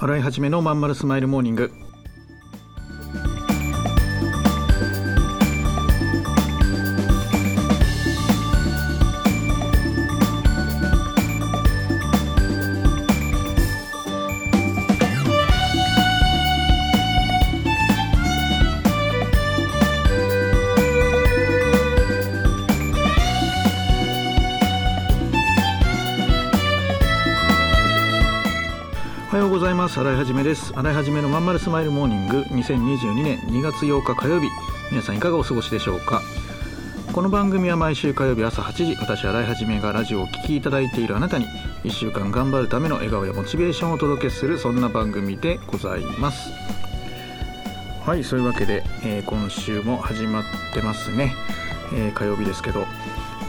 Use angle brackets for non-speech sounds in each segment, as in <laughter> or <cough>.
洗い始めのまんまるスマイルモーニング。おはようございます。洗いはじめです。洗いはじめのまんまるスマイルモーニング。2022年2月8日火曜日。皆さんいかがお過ごしでしょうか。この番組は毎週火曜日朝8時私洗いはじめがラジオをお聴きいただいている。あなたに1週間頑張るための笑顔やモチベーションをお届けする。そんな番組でございます。はいそういうわけで、えー今週も始まってますね、えー火曜日ですけど。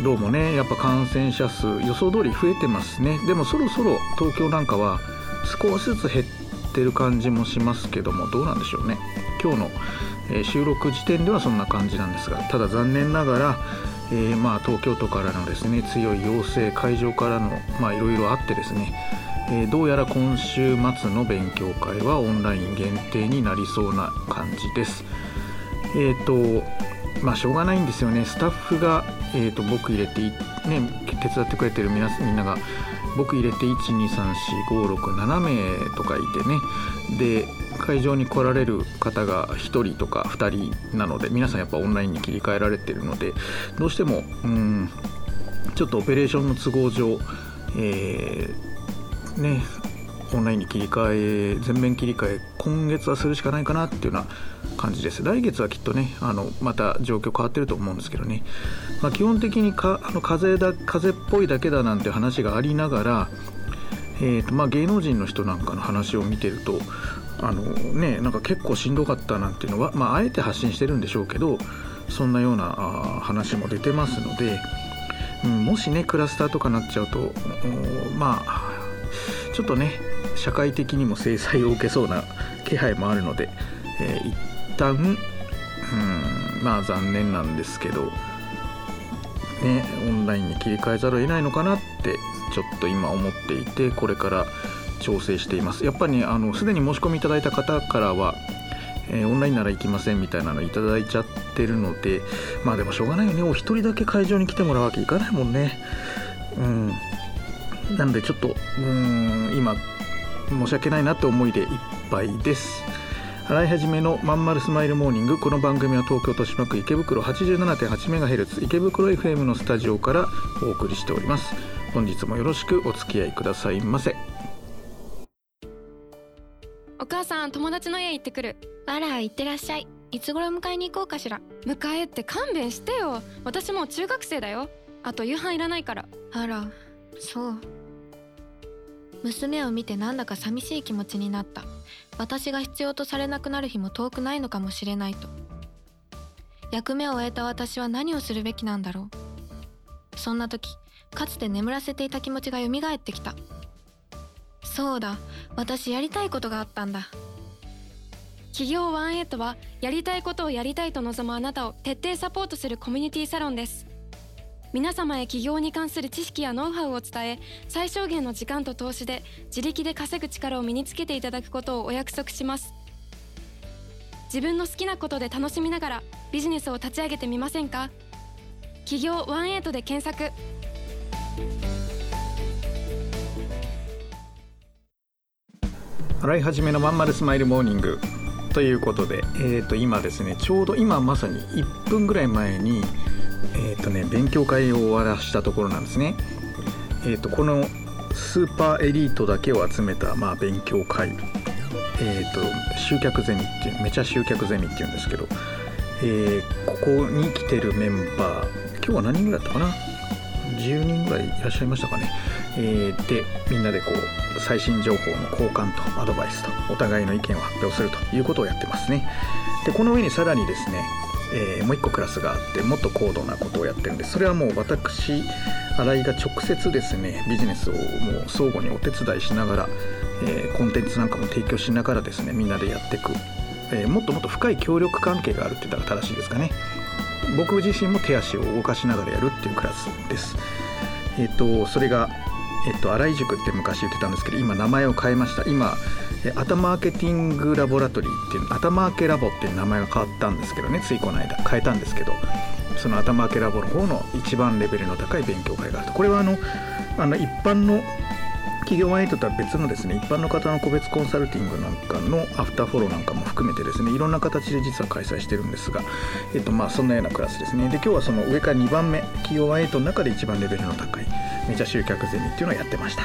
どうもねやっぱ感染者数予想通り増えてますね。でもそろそろ東京なんかは少しずつ減ってる感じもしますけどもどうなんでしょうね。今日の、えー収録時点ではそんな感じなんですがただ残念ながら、えーまあ、東京都からのですね強い要請会場からのまあいろいろあってですね、えーどうやら今週末の勉強会はオンライン限定になりそうな感じです。えっ、とまあしょうがないんですよね。スタッフが、えー、と僕入れてね手伝ってくれてる皆みんなが僕入れて1234567名とかいてね。で会場に来られる方が1人とか2人なので皆さんやっぱオンラインに切り替えられてるのでどうしてもうんちょっとオペレーションの都合上、えーねオンラインに切り替え全面切り替え今月はするしかないかなっていうような感じです。来月はきっとねあのまた状況変わってると思うんですけどね、まあ、基本的にかあの風邪だ風邪っぽいだけだなんて話がありながら、えーとまあ、芸能人の人なんかの話を見てるとあのねなんか結構しんどかったなんていうのは、まあ、あえて発信してるんでしょうけどそんなような話も出てますので、うん、もしねクラスターとかなっちゃうとまあちょっとね社会的にも制裁を受けそうな気配もあるので、えー一旦うんまあ残念なんですけどねオンラインに切り替えざるを得ないのかなってちょっと今思っていてこれから調整しています。やっぱりねあのすでに申し込みいただいた方からはえーオンラインなら行きませんみたいなのいただいちゃってるのでまあでもしょうがないよね。お一人だけ会場に来てもらうわけいかないもんね。うん。なんでちょっとうん今申し訳ないなって思いでいっぱいです。洗い始めのまんまるスマイルモーニングこの番組は東京豊島区池袋 87.8MHz 池袋 FM のスタジオからお送りしております。本日もよろしくお付き合いくださいませ。お母さん友達の家行ってくる。あら行ってらっしゃい。いつ頃迎えに行こうかしら。迎えって勘弁してよ。私もう中学生だよ。あと夕飯いらないから。あらそう娘を見てなんだか寂しい気持ちになった。私が必要とされなくなる日も遠くないのかもしれないと。役目を終えた私は何をするべきなんだろう。そんな時かつて眠らせていた気持ちが蘇ってきた。そうだ私やりたいことがあったんだ。企業ワンエイトはやりたいことをやりたいと望むあなたを徹底サポートするコミュニティサロンです。皆様へ起業に関する知識やノウハウを伝え最小限の時間と投資で自力で稼ぐ力を身につけていただくことをお約束します。自分の好きなことで楽しみながらビジネスを立ち上げてみませんか？企業ワンエイトで検索。洗い始めのまんまるスマイルモーニング。ということで、えー、と今ですねちょうど今まさに1分ぐらい前に、えーとね、勉強会を終わらしたところなんですね。えー、とこのスーパーエリートだけを集めた、まあ、勉強会、えー、と集客ゼミっていうめちゃ集客ゼミっていうんですけど、えーここに来てるメンバー今日は何人ぐらいだったかな？10人ぐらいいらっしゃいましたかね、えーでみんなでこう最新情報の交換とアドバイスとお互いの意見を発表するということをやってますね。でこの上にさらにですね、えーもう一個クラスがあってもっと高度なことをやってるんでそれはもう私新井が直接ですねビジネスをもう相互にお手伝いしながら、えーコンテンツなんかも提供しながらですねみんなでやっていく、えーもっともっと深い協力関係があるって言ったら正しいですかね。僕自身も手足を動かしながらやるっていうクラスです。えっ、とそれがえっと、新井塾って昔言ってたんですけど今名前を変えました。今、アタマーケティングラボラトリーっていうアタマーケラボっていう名前が変わったんですけどねついこの間。変えたんですけどそのアタマーケラボの方の一番レベルの高い勉強会があるとこれはあのあの一般の企業ワイトとは別のですね一般の方の個別コンサルティングなんかのアフターフォローなんかも含めてですねいろんな形で実は開催してるんですが、えっと、まあそんなようなクラスですね。で今日はその上から2番目企業ワイトの中で一番レベルの高いめちゃ集客ゼミっていうのをやってました。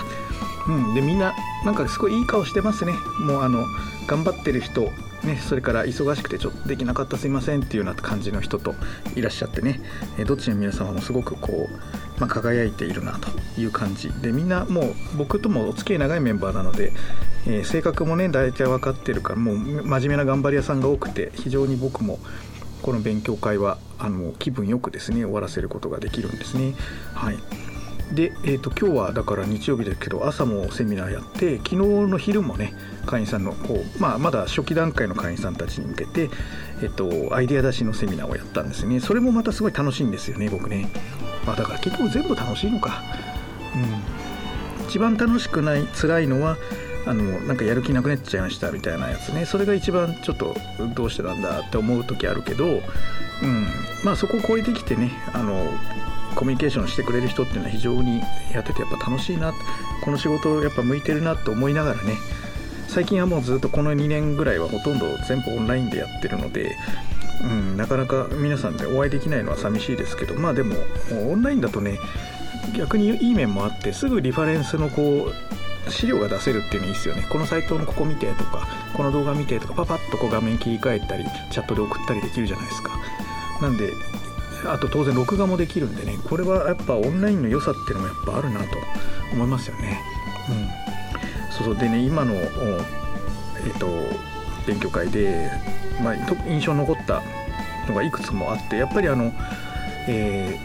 うん、でみんななんかすごいいい顔してますね。もうあの頑張ってる人ね、それから忙しくてちょっとできなかったすいませんっていうような感じの人といらっしゃってね、えどっちの皆様もすごくこう、まあ、輝いているなという感じ。でみんなもう僕ともお付き合い長いメンバーなので、えー、性格もね大体分かってるからもう真面目な頑張り屋さんが多くて非常に僕もこの勉強会はあの気分よくですね終わらせることができるんですね。はい。で、えーと、今日はだから日曜日ですけど朝もセミナーやって昨日の昼もね会員さんのこう、まあ、まだ初期段階の会員さんたちに向けて、えーと、アイデア出しのセミナーをやったんですね。それもまたすごい楽しいんですよね僕ね、まあ、だから結局全部楽しいのか。うん。一番楽しくない辛いのはあのなんかやる気なくなっちゃいましたみたいなやつね。それが一番ちょっとどうしてなんだって思う時あるけど、うん、まあそこを超えてきてねあのコミュニケーションしてくれる人っていうのは非常にやっててやっぱ楽しいなこの仕事やっぱ向いてるなと思いながらね最近はもうずっとこの2年ぐらいはほとんど全部オンラインでやってるので、うん、なかなか皆さんでお会いできないのは寂しいですけどまあでもオンラインだとね逆にいい面もあってすぐリファレンスのこう資料が出せるっていうのいいですよね。このサイトのここ見てとかこの動画見てとかパパッとこう画面切り替えたりチャットで送ったりできるじゃないですか。なんであと当然録画もできるんでねこれはやっぱオンラインの良さっていうのもやっぱあるなと思いますよね。うん、そうそう。でね今の、えーと、勉強会で、まあ、印象に残ったのがいくつもあってやっぱりあの、え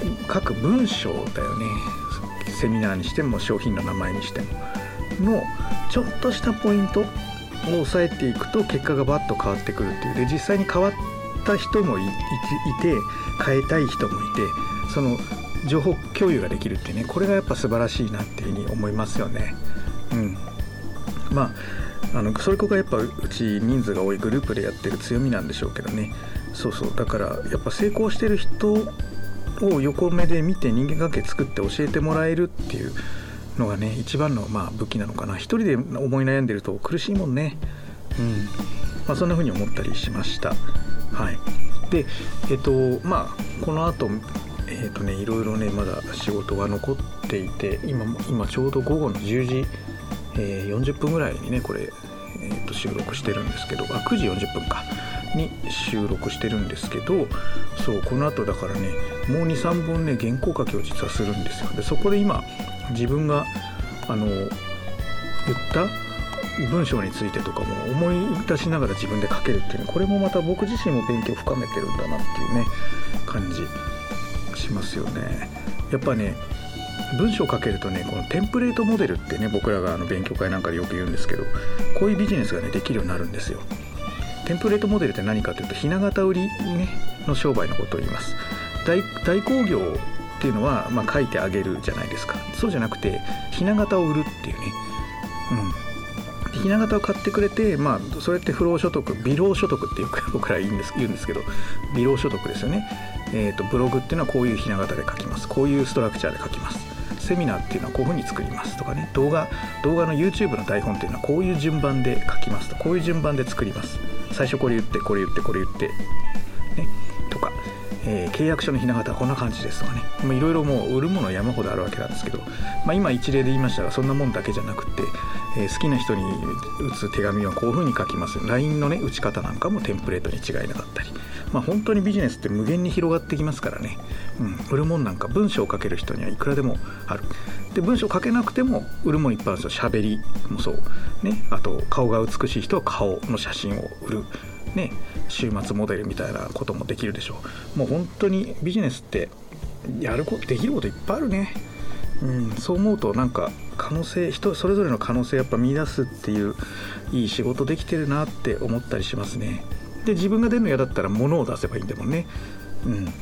ー、各文章だよね。セミナーにしても商品の名前にしても。のちょっとしたポイントを押さえていくと結果がバッと変わってくるっていう。で実際に変わっった人もいて変えたい人もいてその情報共有ができるってねこれがやっぱ素晴らしいなっていうふうに思いますよね。うん、まああのそれこがやっぱうち人数が多いグループでやってる強みなんでしょうけどね。そうそう。だからやっぱ成功してる人を横目で見て人間関係作って教えてもらえるっていうのがね一番のまあ武器なのかな。一人で思い悩んでると苦しいもんね。うん。まあそんな風に思ったりしました。はい。でえっとまあこの後えっとねいろいろねまだ仕事が残っていて今今ちょうど午後の10時、えー、40分ぐらいにねこれ、えー、と収録してるんですけどあ9時40分かに収録してるんですけどそうこの後だからねもう23本ね原稿書きを実はするんですよ。でそこで今自分があの言った文章についてとかも思い出しながら自分で書けるっていうこれもまた僕自身も勉強深めてるんだなっていうね感じしますよね。やっぱね文章を書けるとねこのテンプレートモデルってね僕らがあの勉強会なんかでよく言うんですけどこういうビジネスがねできるようになるんですよ。テンプレートモデルって何かというとひな形売り、ね、の商売のことを言います。大大工業っていうのは、まあ、書いてあげるじゃないですかそうじゃなくてひな形を売るっていうね、うん、ひな形を買ってくれて、まあ、それって不労所得微労所得ってよく <laughs> 僕ら言うんです言うんですけど微労所得ですよね、えーと、ブログっていうのはこういうひな形で書きます。こういうストラクチャーで書きます。セミナーっていうのはこういうふうに作りますとかね。動画動画の YouTube の台本っていうのはこういう順番で書きますとこういう順番で作ります。最初これ言ってこれ言ってこれ言って。えー、契約書のひな形はこんな感じですとかね。いろいろもう売るもの山ほどあるわけなんですけど、まあ、今一例で言いましたがそんなもんだけじゃなくて、えー、好きな人に打つ手紙はこういうふうに書きます。LINE のね打ち方なんかもテンプレートに違いなかったり、まあ、本当にビジネスって無限に広がってきますからね、うん、売るもんなんか文章を書ける人にはいくらでもある。で文章を書けなくても売るもんいっぱいあるんですよ喋りもそう。ね。あと顔が美しい人は顔の写真を売る。ね週末モデルみたいなこともできるでしょう。もう本当にビジネスってやることできることいっぱいあるね。うん、そう思うとなんか可能性人それぞれの可能性やっぱ見出すっていういい仕事できてるなって思ったりしますね。で自分が出るの嫌だったら物を出せばいいんだもんね。うん。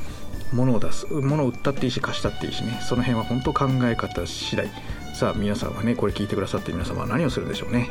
物を出す物を売ったっていいし貸したっていいしね。その辺は本当考え方次第。さあ皆さんはねこれ聞いてくださって皆様は何をするんでしょうね。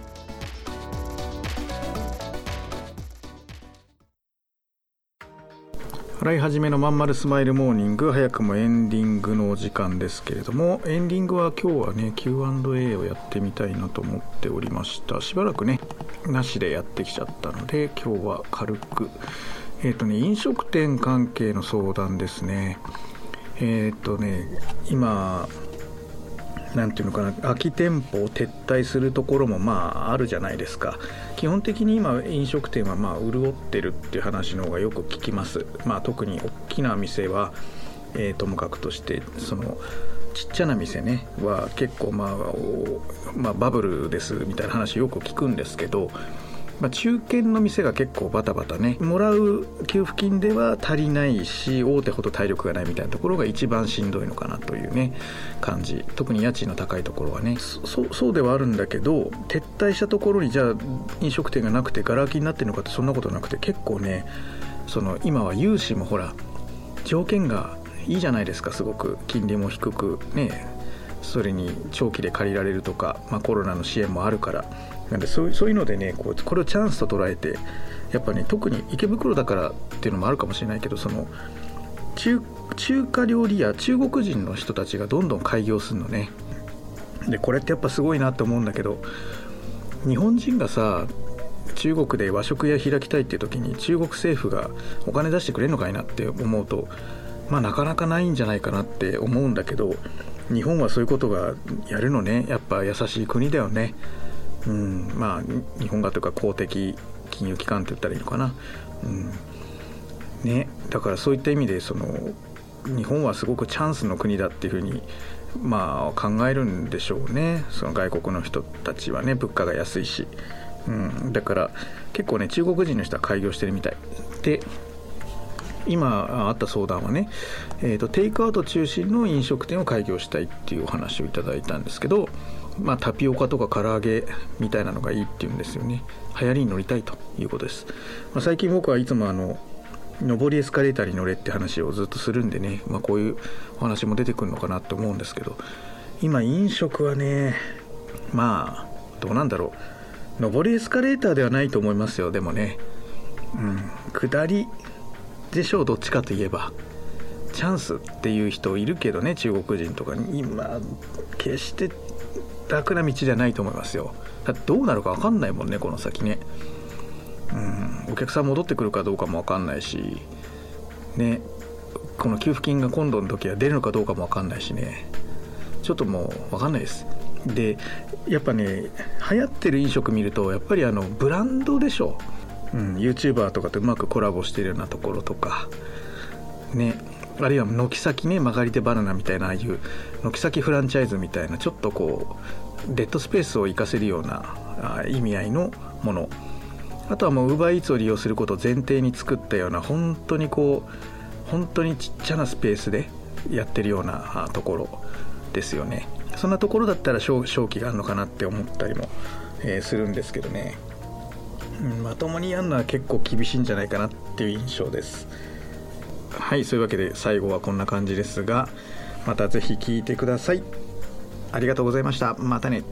洗い始めのまんまるスマイルモーニング早くもエンディングのお時間ですけれどもエンディングは今日はね Q&A をやってみたいなと思っておりました。しばらくねなしでやってきちゃったので今日は軽くえっ、ー、とね飲食店関係の相談ですね。えっ、ー、とね今何ていうのかな空き店舗を撤退するところもまああるじゃないですか。基本的に今飲食店はまあ潤ってるっていう話の方がよく聞きます。まあ特に大きな店は、えー、ともかくとしてそのちっちゃな店ねは結構まあ、まあ、バブルですみたいな話よく聞くんですけどまあ、中堅の店が結構バタバタね。もらう給付金では足りないし大手ほど体力がないみたいなところが一番しんどいのかなというね感じ。特に家賃の高いところはね。そうではあるんだけど撤退したところにじゃあ飲食店がなくてがら空きになってるのかってそんなことなくて結構ねその今は融資もほら条件がいいじゃないですかすごく。金利も低くね。それに長期で借りられるとか、まあ、コロナの支援もあるから。なんでそうそういうのでねこうこれをチャンスと捉えてやっぱね特に池袋だからっていうのもあるかもしれないけどその中中華料理や中国人の人たちがどんどん開業するのね。でこれってやっぱすごいなって思うんだけど日本人がさ中国で和食屋開きたいっていう時に中国政府がお金出してくれるのかいなって思うとまあなかなかないんじゃないかなって思うんだけど日本はそういうことがやるのね。やっぱ優しい国だよね。うん、まあ日本画というか公的金融機関って言ったらいいのかな、うん。ね、だからそういった意味でその日本はすごくチャンスの国だっていうふうにまあ考えるんでしょうね。その外国の人たちはね。物価が安いし、うん、だから結構ね中国人の人は開業してるみたい。で今あった相談はね、えーと、テイクアウト中心の飲食店を開業したいっていうお話をいただいたんですけどまあ、タピオカとか唐揚げみたいなのがいいっていうんですよね。流行りに乗りたいということです、まあ、最近僕はいつもあの上りエスカレーターに乗れって話をずっとするんでね、まあ、こういうお話も出てくるのかなと思うんですけど今飲食はねまあどうなんだろう。上りエスカレーターではないと思いますよ。でもねうん下りでしょうどっちかといえば。チャンスっていう人いるけどね中国人とかに。今決して楽な道じゃないと思いますよ。だってどうなるか分かんないもんねこの先ね。うんお客さん戻ってくるかどうかも分かんないし。ねこの給付金が今度の時は出るのかどうかも分かんないしね。ちょっともう分かんないです。でやっぱね流行ってる飲食見るとやっぱりあのブランドでしょ、ううん、YouTuber とかとうまくコラボしてるようなところとかねあるいは軒先ね曲がり手バナナみたいなああいう軒先フランチャイズみたいなちょっとこうデッドスペースを生かせるような意味合いのもの。あとはもう UberEats を利用することを前提に作ったような本当にこう本当にちっちゃなスペースでやってるようなところ。ですよね。そんなところだったら正気があるのかなって思ったりも、えー、するんですけどね、まともにやるのは結構厳しいんじゃないかなっていう印象です。はいそういうわけで最後はこんな感じですがまた是非聴いてください。ありがとうございました。またね。